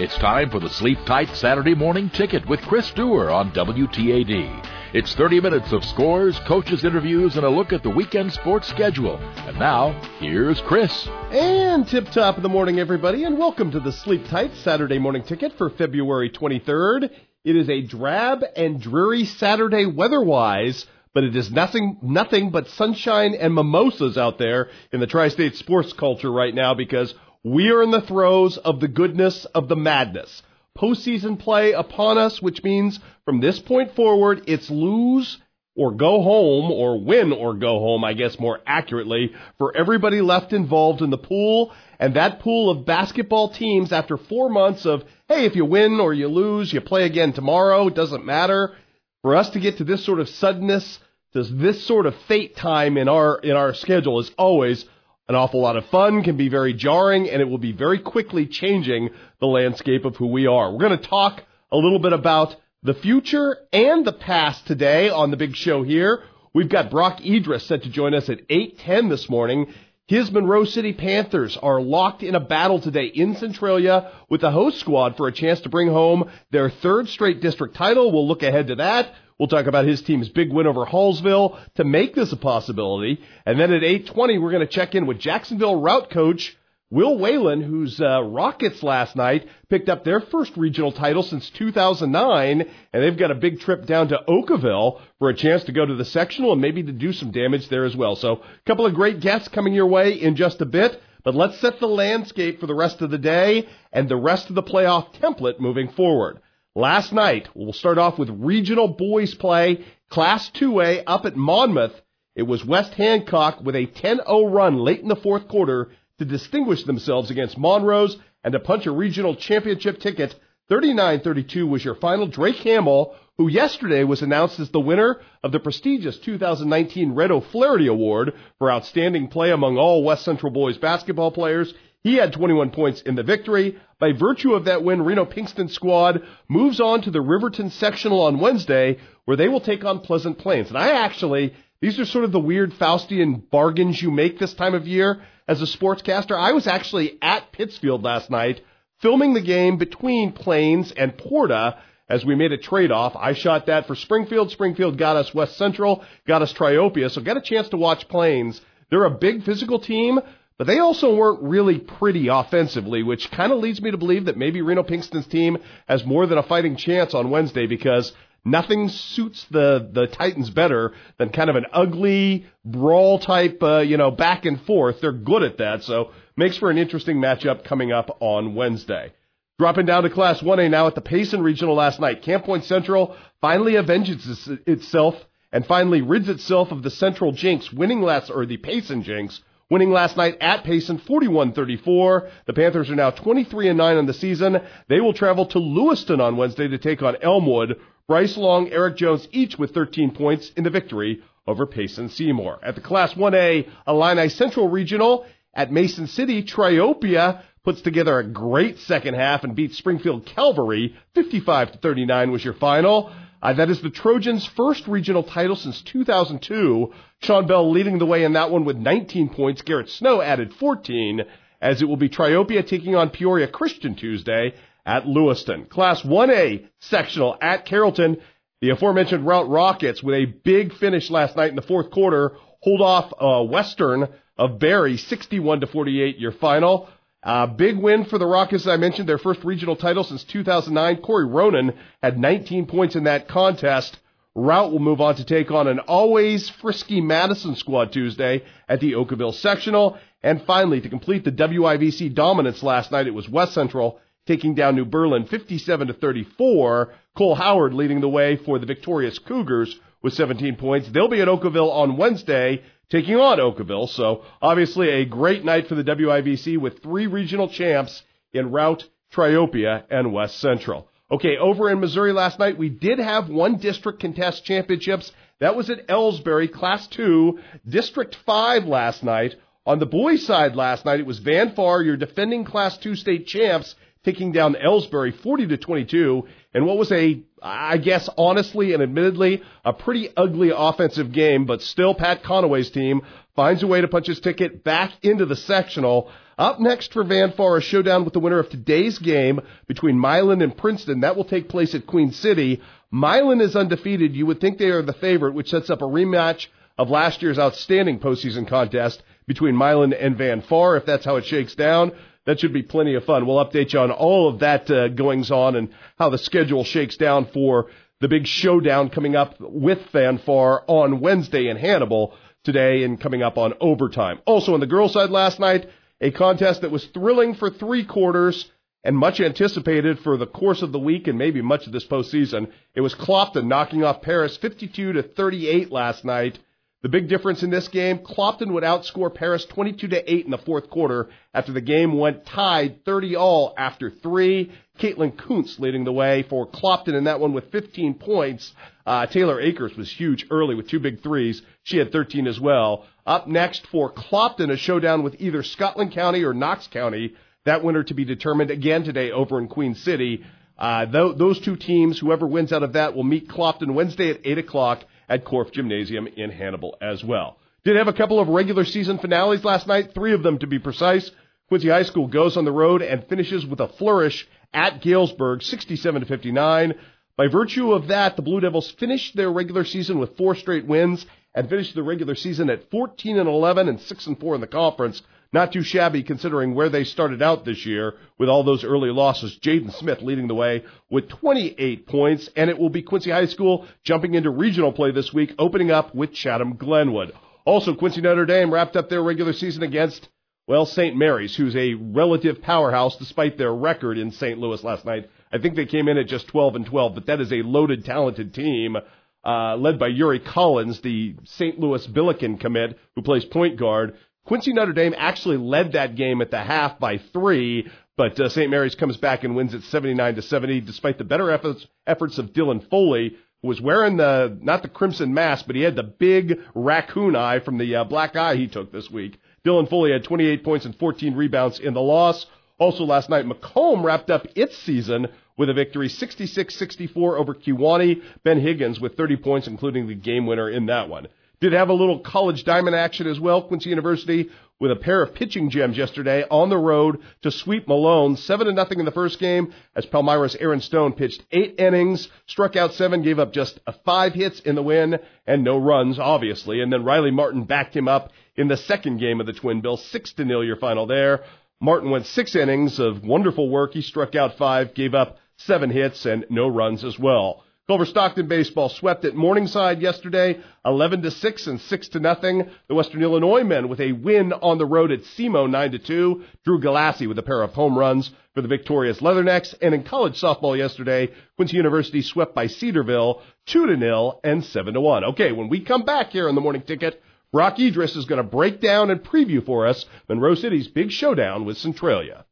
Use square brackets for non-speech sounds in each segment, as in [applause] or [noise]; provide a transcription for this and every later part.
It's time for the Sleep Tight Saturday Morning Ticket with Chris Dewar on WTAD. It's 30 minutes of scores, coaches' interviews, and a look at the weekend sports schedule. And now, here's Chris. And tip top of the morning, everybody, and welcome to the Sleep Tight Saturday Morning Ticket for February 23rd. It is a drab and dreary Saturday weather-wise, but it is nothing, nothing but sunshine and mimosas out there in the tri-state sports culture right now because we are in the throes of the goodness of the madness. Postseason play upon us, which means from this point forward, it's lose or go home or win or go home, I guess more accurately, for everybody left involved in the pool. And that pool of basketball teams after four months of, hey, if you win or you lose, you play again tomorrow, it doesn't matter. For us to get to this sort of suddenness, this sort of fate time in our, in our schedule is always an awful lot of fun, can be very jarring, and it will be very quickly changing the landscape of who we are. We're going to talk a little bit about the future and the past today on the big show here. We've got Brock Edris set to join us at 8:10 this morning. His Monroe City Panthers are locked in a battle today in Centralia with the host squad for a chance to bring home their third straight district title. We'll look ahead to that. We'll talk about his team's big win over Hallsville to make this a possibility. And then at 8:20 we're going to check in with Jacksonville Routt coach Will Whalen, whose uh, Rockets last night picked up their first regional title since 2009, and they've got a big trip down to Okawville for a chance to go to the sectional and maybe to do some damage there as well. So, a couple of great guests coming your way in just a bit. But let's set the landscape for the rest of the day and the rest of the playoff template moving forward. Last night, we'll start off with regional boys play, Class 2A up at Monmouth. It was West Hancock with a 10-0 run late in the fourth quarter to distinguish themselves against Monrose and to punch a regional championship ticket. 39-32 was your final. Drake Hamill, who yesterday was announced as the winner of the prestigious 2019 Red O'Flaherty Award for outstanding play among all West Central boys basketball players. He had 21 points in the victory. By virtue of that win, Reno Pinkston squad moves on to the Riverton sectional on Wednesday, where they will take on Pleasant Plains. And I actually, these are sort of the weird Faustian bargains you make this time of year as a sportscaster. I was actually at Pittsfield last night filming the game between Plains and Porta as we made a trade-off. I shot that for Springfield. Springfield got us West Central, got us Triopia, so got a chance to watch Plains. They're a big physical team, but they also weren't really pretty offensively, which kind of leads me to believe that maybe Reno Pinkston's team has more than a fighting chance on Wednesday because Nothing suits the the Titans better than kind of an ugly brawl type, uh, you know, back and forth. They're good at that, so makes for an interesting matchup coming up on Wednesday. Dropping down to Class 1A now at the Payson Regional last night. Camp Point Central finally avenges itself and finally rids itself of the Central Jinx, winning last, or the Payson Jinx, winning last night at Payson 41-34. The Panthers are now 23 and 9 on the season. They will travel to Lewiston on Wednesday to take on Elmwood. Bryce Long, Eric Jones, each with 13 points in the victory over Payson Seymour. At the Class 1A Illini Central Regional at Mason City, Triopia puts together a great second half and beats Springfield Calvary 55 to 39 was your final. Uh, that is the Trojans' first regional title since 2002. Sean Bell leading the way in that one with 19 points. Garrett Snow added 14 as it will be Triopia taking on Peoria Christian Tuesday at Lewiston. Class 1A sectional at Carrollton. The aforementioned Routt Rockets with a big finish last night in the fourth quarter hold off uh, Western of Barry 61 to 48 your final. Uh, big win for the Rockets, as I mentioned, their first regional title since 2009. Corey Ronan had 19 points in that contest. Routt will move on to take on an always frisky Madison squad Tuesday at the Okawville sectional. And finally, to complete the WIVC dominance last night, it was West Central taking down New Berlin 57 to 34. Cole Howard leading the way for the victorious Cougars with 17 points. They'll be at Okawville on Wednesday taking on Okawville. So obviously a great night for the WIVC with three regional champs in Routt, Triopia, and West Central. Okay, over in Missouri last night, we did have one district contest championships. That was at Elsberry, Class 2, District 5 last night. On the boys' side last night, it was Van Far, your defending Class 2 state champs, taking down Elsberry 40 to 22 and what was a, I guess, honestly and admittedly, a pretty ugly offensive game, but still Pat Conaway's team finds a way to punch his ticket back into the sectional. Up next for Van Far, a showdown with the winner of today's game between Milan and Princeton. That will take place at Queen City. Milan is undefeated. You would think they are the favorite, which sets up a rematch of last year's outstanding postseason contest between Milan and Van Far. If that's how it shakes down, that should be plenty of fun. We'll update you on all of that uh, goings on and how the schedule shakes down for the big showdown coming up with Van Far on Wednesday in Hannibal today and coming up on overtime. Also on the girls' side last night, a contest that was thrilling for three quarters and much anticipated for the course of the week and maybe much of this postseason. It was Clopton knocking off Paris 52 to 38 last night. The big difference in this game, Clopton would outscore Paris 22 to 8 in the fourth quarter after the game went tied 30 all after three. Caitlin Kuntz leading the way for Clopton in that one with 15 points. Uh, Taylor Akers was huge early with two big threes. She had 13 as well. Up next for Clopton, a showdown with either Scotland County or Knox County. That winner to be determined again today over in Queen City. Uh, th- those two teams, whoever wins out of that, will meet Clopton Wednesday at 8 o'clock at Korf Gymnasium in Hannibal as well. Did have a couple of regular season finales last night, three of them to be precise. Quincy High School goes on the road and finishes with a flourish at Galesburg, 67 to 59. By virtue of that, the Blue Devils finished their regular season with four straight wins and finished the regular season at 14 and 11 and 6 and 4 in the conference. Not too shabby considering where they started out this year with all those early losses. Jaden Smith leading the way with 28 points, and it will be Quincy High School jumping into regional play this week, opening up with Chatham Glenwood. Also, Quincy Notre Dame wrapped up their regular season against, well, St. Mary's, who's a relative powerhouse despite their record in St. Louis last night. I think they came in at just 12 and 12, but that is a loaded, talented team. Uh, led by Yuri Collins, the St. Louis Billiken commit, who plays point guard. Quincy Notre Dame actually led that game at the half by three, but uh, St. Mary's comes back and wins it 79 to 70, despite the better efforts, efforts of Dylan Foley, who was wearing the not the crimson mask, but he had the big raccoon eye from the uh, black eye he took this week. Dylan Foley had 28 points and 14 rebounds in the loss. Also last night, Macomb wrapped up its season with a victory 66-64 over Kewanee. Ben Higgins with 30 points, including the game winner in that one. Did have a little college diamond action as well. Quincy University with a pair of pitching gems yesterday on the road to sweep Malone, seven to nothing in the first game. As Palmyra's Aaron Stone pitched eight innings, struck out seven, gave up just five hits in the win and no runs, obviously. And then Riley Martin backed him up in the second game of the Twin Bill, six to nil. Your final there. Martin went six innings of wonderful work. He struck out five, gave up seven hits and no runs as well. Culver Stockton baseball swept at Morningside yesterday, 11 to 6 and 6 to nothing. The Western Illinois men with a win on the road at SEMO 9 to 2. Drew Galassi with a pair of home runs for the victorious Leathernecks. And in college softball yesterday, Quincy University swept by Cedarville 2 to 0 and 7 to 1. Okay, when we come back here on the morning ticket, Brock Edris is going to break down and preview for us Monroe City's big showdown with Centralia.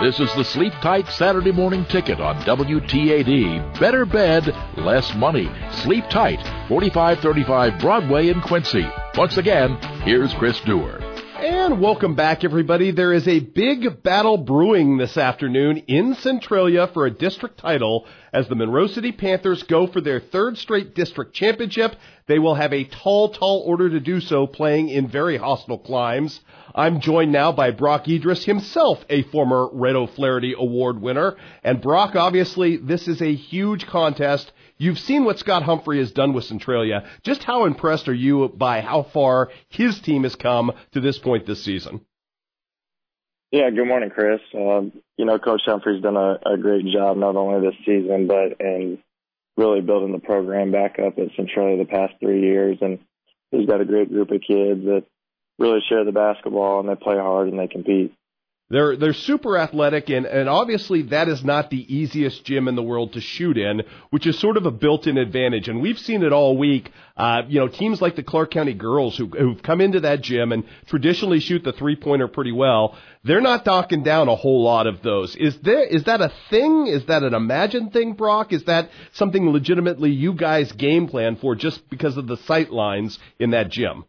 This is the Sleep Tight Saturday morning ticket on WTAD. Better bed, less money. Sleep Tight, 4535 Broadway in Quincy. Once again, here's Chris Dewar. And welcome back, everybody. There is a big battle brewing this afternoon in Centralia for a district title as the Monroe City Panthers go for their third straight district championship. They will have a tall, tall order to do so, playing in very hostile climes. I'm joined now by Brock Edris, himself a former Red O'Flaherty Award winner. And Brock, obviously, this is a huge contest You've seen what Scott Humphrey has done with Centralia. Just how impressed are you by how far his team has come to this point this season? Yeah, good morning, Chris. Um, you know, Coach Humphrey's done a, a great job not only this season, but in really building the program back up at Centralia the past three years. And he's got a great group of kids that really share the basketball and they play hard and they compete. They're they're super athletic, and and obviously that is not the easiest gym in the world to shoot in, which is sort of a built-in advantage. And we've seen it all week. Uh, you know, teams like the Clark County girls who who've come into that gym and traditionally shoot the three-pointer pretty well. They're not knocking down a whole lot of those. Is there is that a thing? Is that an imagined thing, Brock? Is that something legitimately you guys game plan for just because of the sight lines in that gym?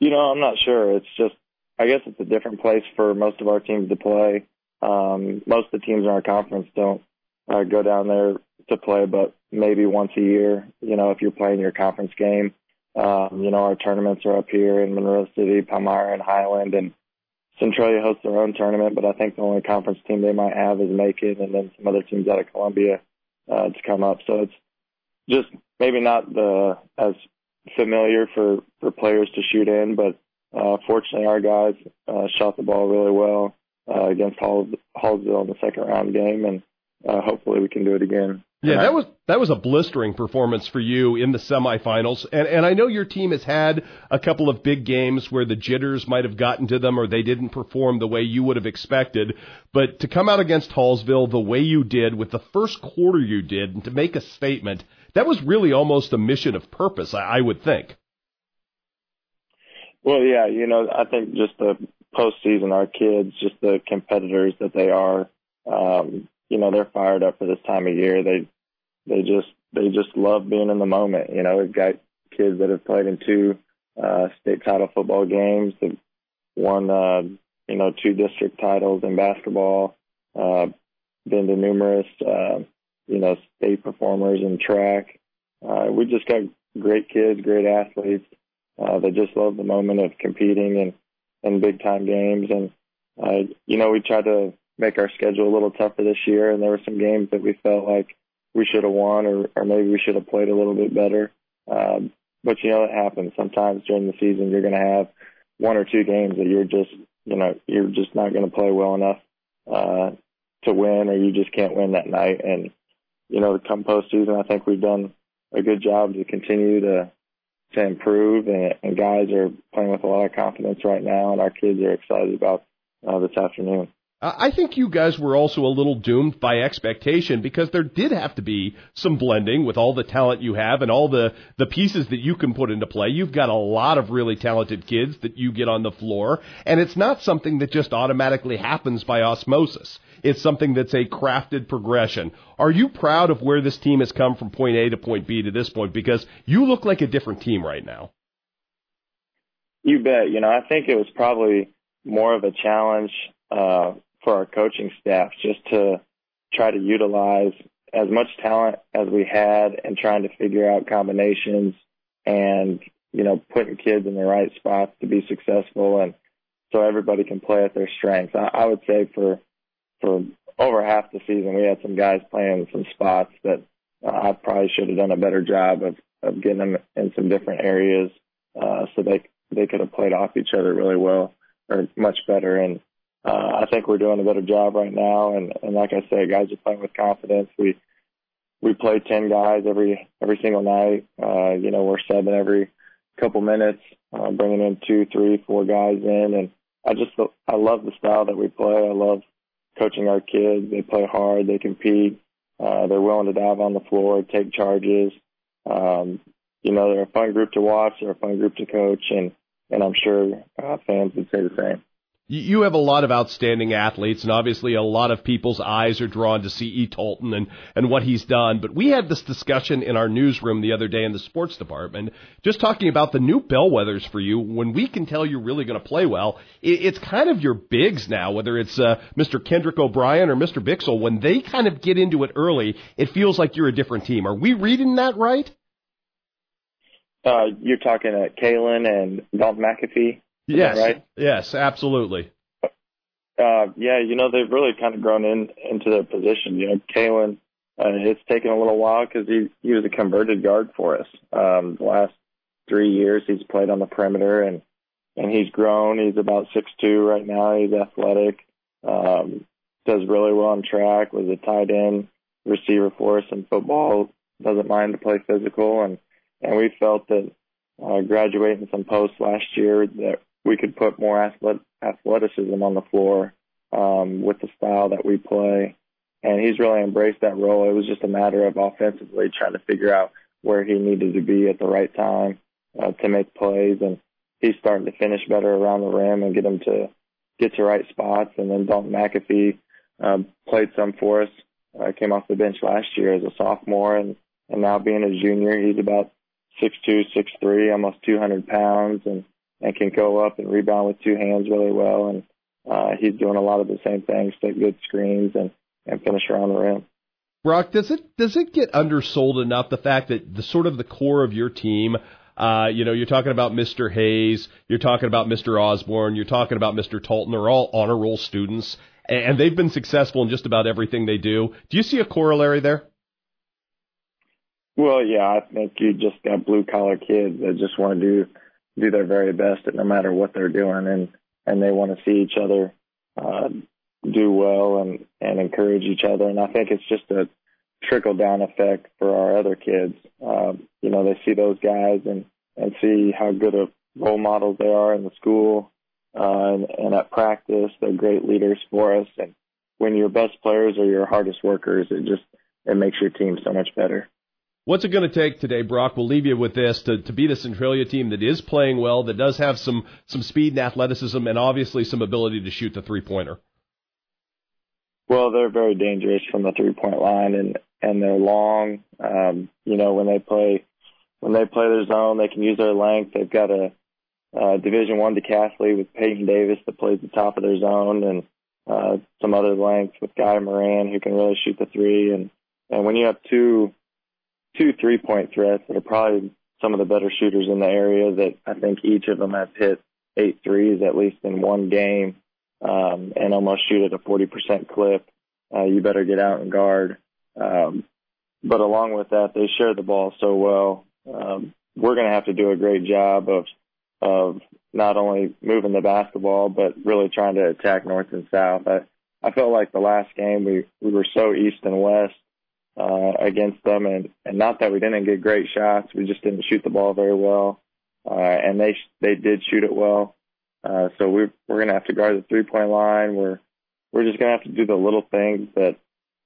You know, I'm not sure. It's just I guess it's a different place for most of our teams to play. Um, most of the teams in our conference don't uh, go down there to play, but maybe once a year. You know, if you're playing your conference game, Um, you know, our tournaments are up here in Monroe City, Palmyra, and Highland, and Centralia hosts their own tournament. But I think the only conference team they might have is Macon, and then some other teams out of Columbia uh, to come up. So it's just maybe not the as familiar for for players to shoot in, but uh, fortunately our guys uh, shot the ball really well uh, against Hall, Hallsville in the second round game, and uh, hopefully we can do it again. Yeah, that was that was a blistering performance for you in the semifinals, and and I know your team has had a couple of big games where the jitters might have gotten to them or they didn't perform the way you would have expected, but to come out against Hallsville the way you did with the first quarter you did and to make a statement, that was really almost a mission of purpose, I, I would think. Well, yeah, you know, I think just the postseason, our kids, just the competitors that they are, um, you know, they're fired up for this time of year. They, they just, they just love being in the moment. You know, we've got kids that have played in two, uh, state title football games. They've won, uh, you know, two district titles in basketball, uh, been to numerous, uh, you know, state performers in track. Uh, we just got great kids, great athletes. Uh, they just love the moment of competing and, and big time games. And, uh, you know, we tried to make our schedule a little tougher this year, and there were some games that we felt like we should have won, or, or maybe we should have played a little bit better. Um, but you know, it happens. Sometimes during the season, you're going to have one or two games that you're just, you know, you're just not going to play well enough uh, to win, or you just can't win that night. And you know, come postseason, I think we've done a good job to continue to to improve, and, and guys are playing with a lot of confidence right now, and our kids are excited about uh, this afternoon. I think you guys were also a little doomed by expectation because there did have to be some blending with all the talent you have and all the, the pieces that you can put into play. You've got a lot of really talented kids that you get on the floor, and it's not something that just automatically happens by osmosis. It's something that's a crafted progression. Are you proud of where this team has come from point A to point B to this point? Because you look like a different team right now. You bet. You know, I think it was probably more of a challenge uh, for our coaching staff just to try to utilize as much talent as we had and trying to figure out combinations and, you know, putting kids in the right spots to be successful and so everybody can play at their strengths. I, I would say for, for over half the season, we had some guys playing some spots that uh, I probably should have done a better job of, of getting them in some different areas, uh, so they, they could have played off each other really well or much better. And, uh, I think we're doing a better job right now. And, and like I said, guys are playing with confidence. We, we play 10 guys every, every single night. Uh, you know, we're subbing every couple minutes, uh, bringing in two, three, four guys in. And I just, I love the style that we play. I love coaching our kids. They play hard. They compete. Uh, they're willing to dive on the floor, take charges. Um, you know, they're a fun group to watch. They're a fun group to coach. And, and I'm sure uh, fans would say the same you have a lot of outstanding athletes, and obviously a lot of people's eyes are drawn to C.E. Tolton and, and what he's done. But we had this discussion in our newsroom the other day in the sports department, just talking about the new bellwethers for you. When we can tell you're really going to play well, it, it's kind of your bigs now, whether it's uh, Mr. Kendrick O'Brien or Mr. Bixel. When they kind of get into it early, it feels like you're a different team. Are we reading that right? Uh, you're talking at Kalen and Dalton McAfee. Yes. Right? Yes, absolutely. Uh, yeah, you know, they've really kind of grown in into their position. You know, Kalen, uh, it's taken a little while because he, he was a converted guard for us. Um, the last three years he's played on the perimeter and, and he's grown. He's about six two right now. He's athletic. Um, does really well on track, was a tight end receiver for us in football, doesn't mind to play physical and, and we felt that uh, graduating some posts last year that we could put more athleticism on the floor um, with the style that we play. And he's really embraced that role. It was just a matter of offensively trying to figure out where he needed to be at the right time uh, to make plays. And he's starting to finish better around the rim and get him to get to right spots. And then Dalton McAfee um, played some for us. Uh, came off the bench last year as a sophomore, and and now being a junior, he's about six two, six three, almost 200 pounds, and and can go up and rebound with two hands really well. And uh, he's doing a lot of the same things, take good screens and and finish around the rim. Brock, does it does it get undersold enough the fact that the sort of the core of your team Uh, you know, you're talking about Mr. Hayes, you're talking about Mr. Osborne, you're talking about Mr. Tolton. They're all honor roll students, and they've been successful in just about everything they do. Do you see a corollary there? Well, yeah, I think you just got blue collar kids that just want to do do their very best, at no matter what they're doing, and and they want to see each other uh, do well and and encourage each other. And I think it's just a trickle down effect for our other kids. Uh, you know, they see those guys and and see how good of role models they are in the school uh, and, and at practice. They're great leaders for us. And when your best players are your hardest workers, it just it makes your team so much better. What's it going to take today, Brock? We'll leave you with this to, to beat a Centralia team that is playing well, that does have some some speed and athleticism, and obviously some ability to shoot the three pointer. Well, they're very dangerous from the three point line, and and they're long. Um, you know, when they play when they play their zone, they can use their length. They've got a, a Division One decathlete with Peyton Davis that plays the top of their zone, and uh, some other length with Guy Moran who can really shoot the three. And and when you have two two three point threats that are probably some of the better shooters in the area, that I think each of them has hit eight threes at least in one game, um, and almost shoot at a 40% clip. Uh, you better get out and guard. Um, but along with that, they share the ball so well. Um, we're going to have to do a great job of of not only moving the basketball, but really trying to attack north and south. I, I felt like the last game we we were so east and west uh, against them, and and not that we didn't get great shots, we just didn't shoot the ball very well, uh, and they they did shoot it well. Uh, so we're we're to have to guard the three point line. We're we're just to have to do the little things that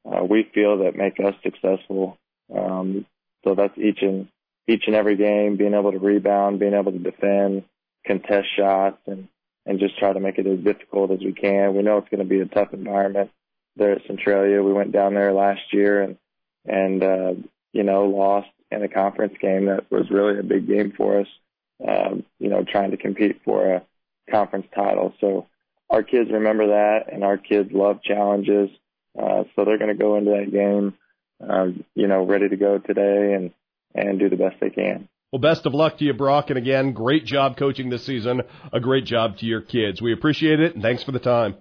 uh, we feel that make us successful. Um, so that's each and each and every game, being able to rebound, being able to defend, contest shots, and and just try to make it as difficult as we can. We know it's going to be a tough environment there at Centralia. We went down there last year and and uh, you know lost in a conference game that was really a big game for us. Um, you know, trying to compete for a conference title. So our kids remember that, and our kids love challenges. Uh, so they're going to go into that game, uh, you know, ready to go today and and do the best they can. Well, best of luck to you, Brock. And again, great job coaching this season. A great job to your kids. We appreciate it, and thanks for the time.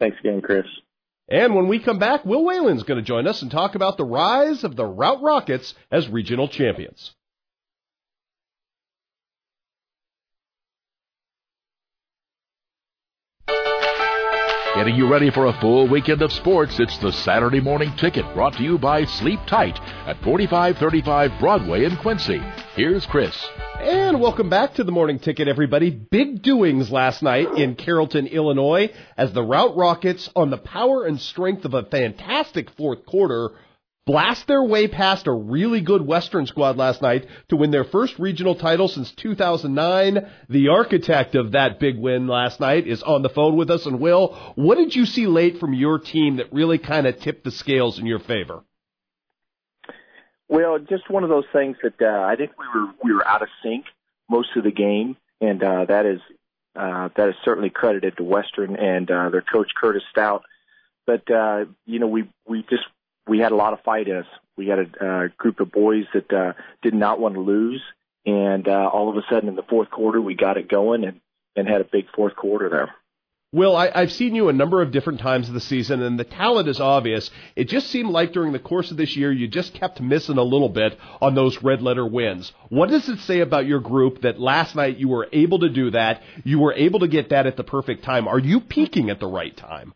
Thanks again, Chris. And when we come back, Will Whalen's going to join us and talk about the rise of the Routt Rockets as regional champions. Getting you ready for a full weekend of sports, it's the Saturday Morning Ticket brought to you by Sleep Tight at 4535 Broadway in Quincy. Here's Chris. And welcome back to the Morning Ticket, everybody. Big doings last night in Carrollton, Illinois, as the Routt Rockets, on the power and strength of a fantastic fourth quarter, blast their way past a really good Western squad last night to win their first regional title since 2009. The architect of that big win last night is on the phone with us. And Will, what did you see late from your team that really kind of tipped the scales in your favor? Well, just one of those things that uh, I think we were we were out of sync most of the game, and uh, that is uh, that is certainly credited to Western and uh, their coach Curtis Stout. But uh, you know, we we just we had a lot of fight us. We had a uh, group of boys that uh, did not want to lose, and uh, all of a sudden in the fourth quarter we got it going and and had a big fourth quarter there. Will, I, I've seen you a number of different times of the season, and the talent is obvious. It just seemed like during the course of this year, you just kept missing a little bit on those red letter wins. What does it say about your group that last night you were able to do that? You were able to get that at the perfect time. Are you peaking at the right time?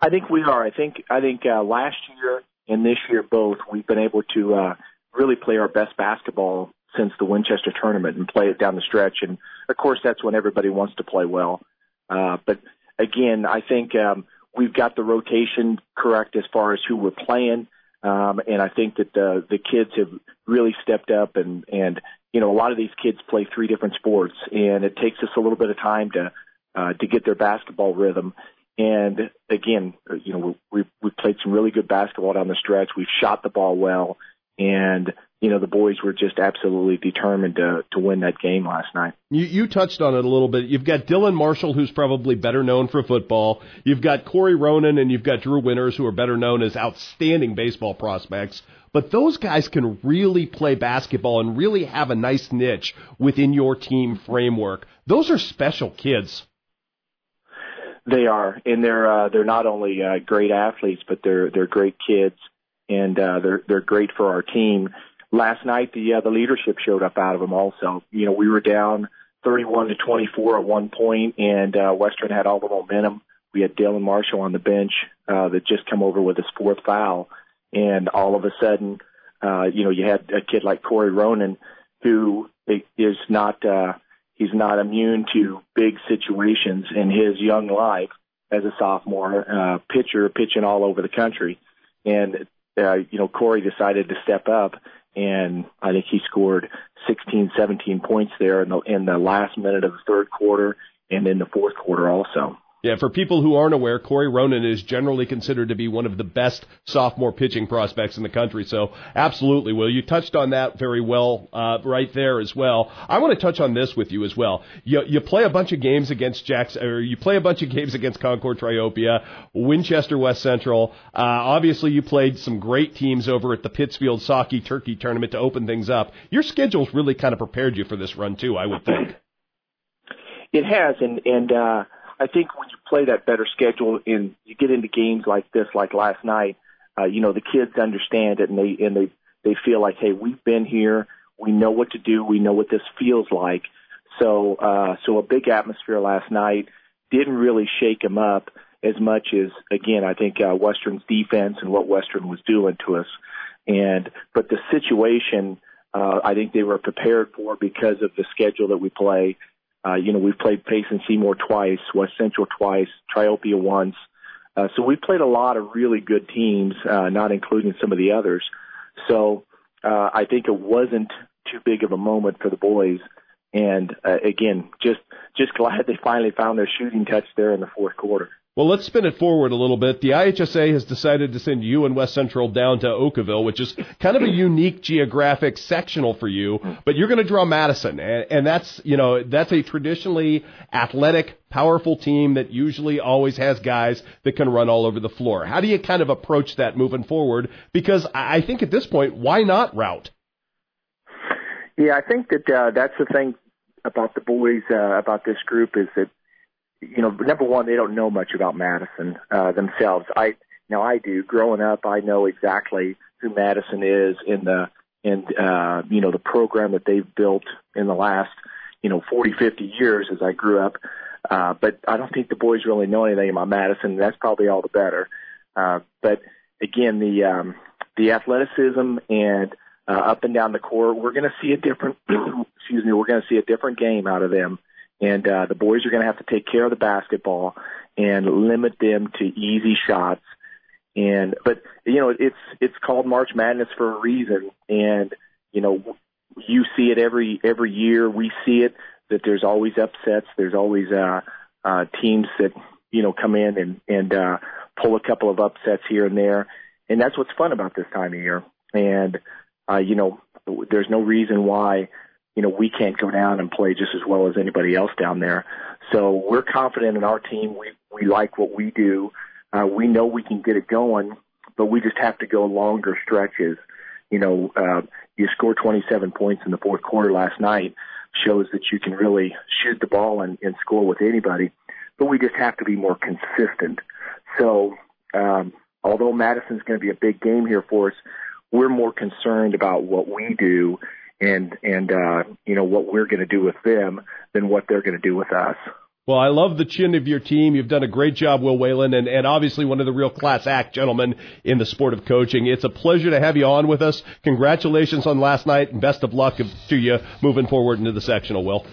I think we are. I think I think uh, last year and this year both we've been able to uh, really play our best basketball since the Winchester tournament and play it down the stretch. And of course, that's when everybody wants to play well. Uh, but again, I think um, we've got the rotation correct as far as who we're playing. Um, and I think that the the kids have really stepped up and and you know a lot of these kids play three different sports and it takes us a little bit of time to uh, to get their basketball rhythm and again, you know, we we played some really good basketball down the stretch. We've shot the ball well, and you know the boys were just absolutely determined to to win that game last night. You you touched on it a little bit. You've got Dylan Marshall, who's probably better known for football. You've got Corey Ronan and you've got Drew Winters, who are better known as outstanding baseball prospects. but those guys can really play basketball and really have a nice niche within your team framework. Those are special kids. They are, and they're uh, they're not only uh, great athletes, but they're they're great kids, and uh, they're they're great for our team. Last night, the uh, the leadership showed up out of them. Also, you know, we were down 31 to 24 at one point, and uh, Western had all the momentum. We had Dylan Marshall on the bench uh, that just come over with his fourth foul, and all of a sudden, uh, you know, you had a kid like Corey Ronan who is not. Uh, He's not immune to big situations in his young life as a sophomore uh, pitcher, pitching all over the country. And uh, you know, Corey decided to step up, and I think he scored 16, 17 points there in the in the last minute of the third quarter and in the fourth quarter also. Yeah, for people who aren't aware, Corey Ronan is generally considered to be one of the best sophomore pitching prospects in the country. So, absolutely, Will. You touched on that very well uh, right there as well. I want to touch on this with you as well. You, you play a bunch of games against Jackson, or you play a bunch of games against Concord Triopia, Winchester West Central. Uh, obviously, you played some great teams over at the Pittsfield Saukee Turkey Tournament to open things up. Your schedule's really kind of prepared you for this run too, I would think. It has, and and. uh I think when you play that better schedule and you get into games like this, like last night, uh, you know, the kids understand it and they, and they, they feel like, hey, we've been here. We know what to do. We know what this feels like. So, uh, so a big atmosphere last night didn't really shake them up as much as, again, I think, uh, Western's defense and what Western was doing to us. And, but the situation, uh, I think they were prepared for because of the schedule that we play uh, you know, we've played Payson Seymour twice, West Central twice, Triopia once. Uh, so we played a lot of really good teams, uh, not including some of the others. So uh, I think it wasn't too big of a moment for the boys. And uh, again, just just glad they finally found their shooting touch there in the fourth quarter. Well, let's spin it forward a little bit. The IHSA has decided to send you and West Central down to Okawville, which is kind of a unique geographic sectional for you, but you're going to draw Madison. And, and that's, you know, that's a traditionally athletic, powerful team that usually always has guys that can run all over the floor. How do you kind of approach that moving forward? Because I think at this point, why not Routt? Yeah, I think that uh, that's the thing about the boys, uh, about this group is that you know, number one, they don't know much about Madison uh, themselves. I now I do. Growing up, I know exactly who Madison is in the in uh, you know the program that they've built in the last you know 40, 50 years as I grew up. Uh, but I don't think the boys really know anything about Madison. That's probably all the better. Uh, but again, the um, the athleticism and uh, up and down the court, we're going to see a different. [clears throat] excuse me, we're going to see a different game out of them and uh, the boys are going to have to take care of the basketball and limit them to easy shots. And but you know it's it's called March Madness for a reason, and you know you see it every every year. We see it that there's always upsets. There's always uh, uh, teams that you know come in and and uh, pull a couple of upsets here and there, and that's what's fun about this time of year. And uh, you know there's no reason why you know, we can't go down and play just as well as anybody else down there. So we're confident in our team. We we like what we do. Uh, we know we can get it going, but we just have to go longer stretches. You know, uh, you scored 27 points in the fourth quarter last night shows that you can really shoot the ball and, and score with anybody, but we just have to be more consistent. So, um, although Madison's going to be a big game here for us, we're more concerned about what we do and and uh, you know what we're going to do with them than what they're going to do with us. Well, I love the chin of your team. You've done a great job, Will Whalen, and, and obviously one of the real class act gentlemen in the sport of coaching. It's a pleasure to have you on with us. Congratulations on last night, and best of luck to you moving forward into the sectional, Will.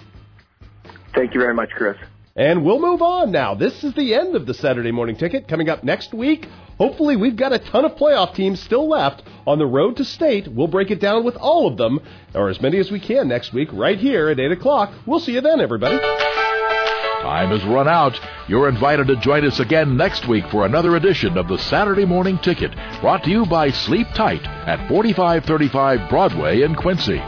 Thank you very much, Chris. And we'll move on now. This is the end of the Saturday morning ticket. Coming up next week, hopefully we've got a ton of playoff teams still left on the road to state. We'll break it down with all of them, or as many as we can next week, right here at 8 o'clock. We'll see you then, everybody. Time has run out. You're invited to join us again next week for another edition of the Saturday Morning Ticket, brought to you by Sleep Tight at 4535 Broadway in Quincy.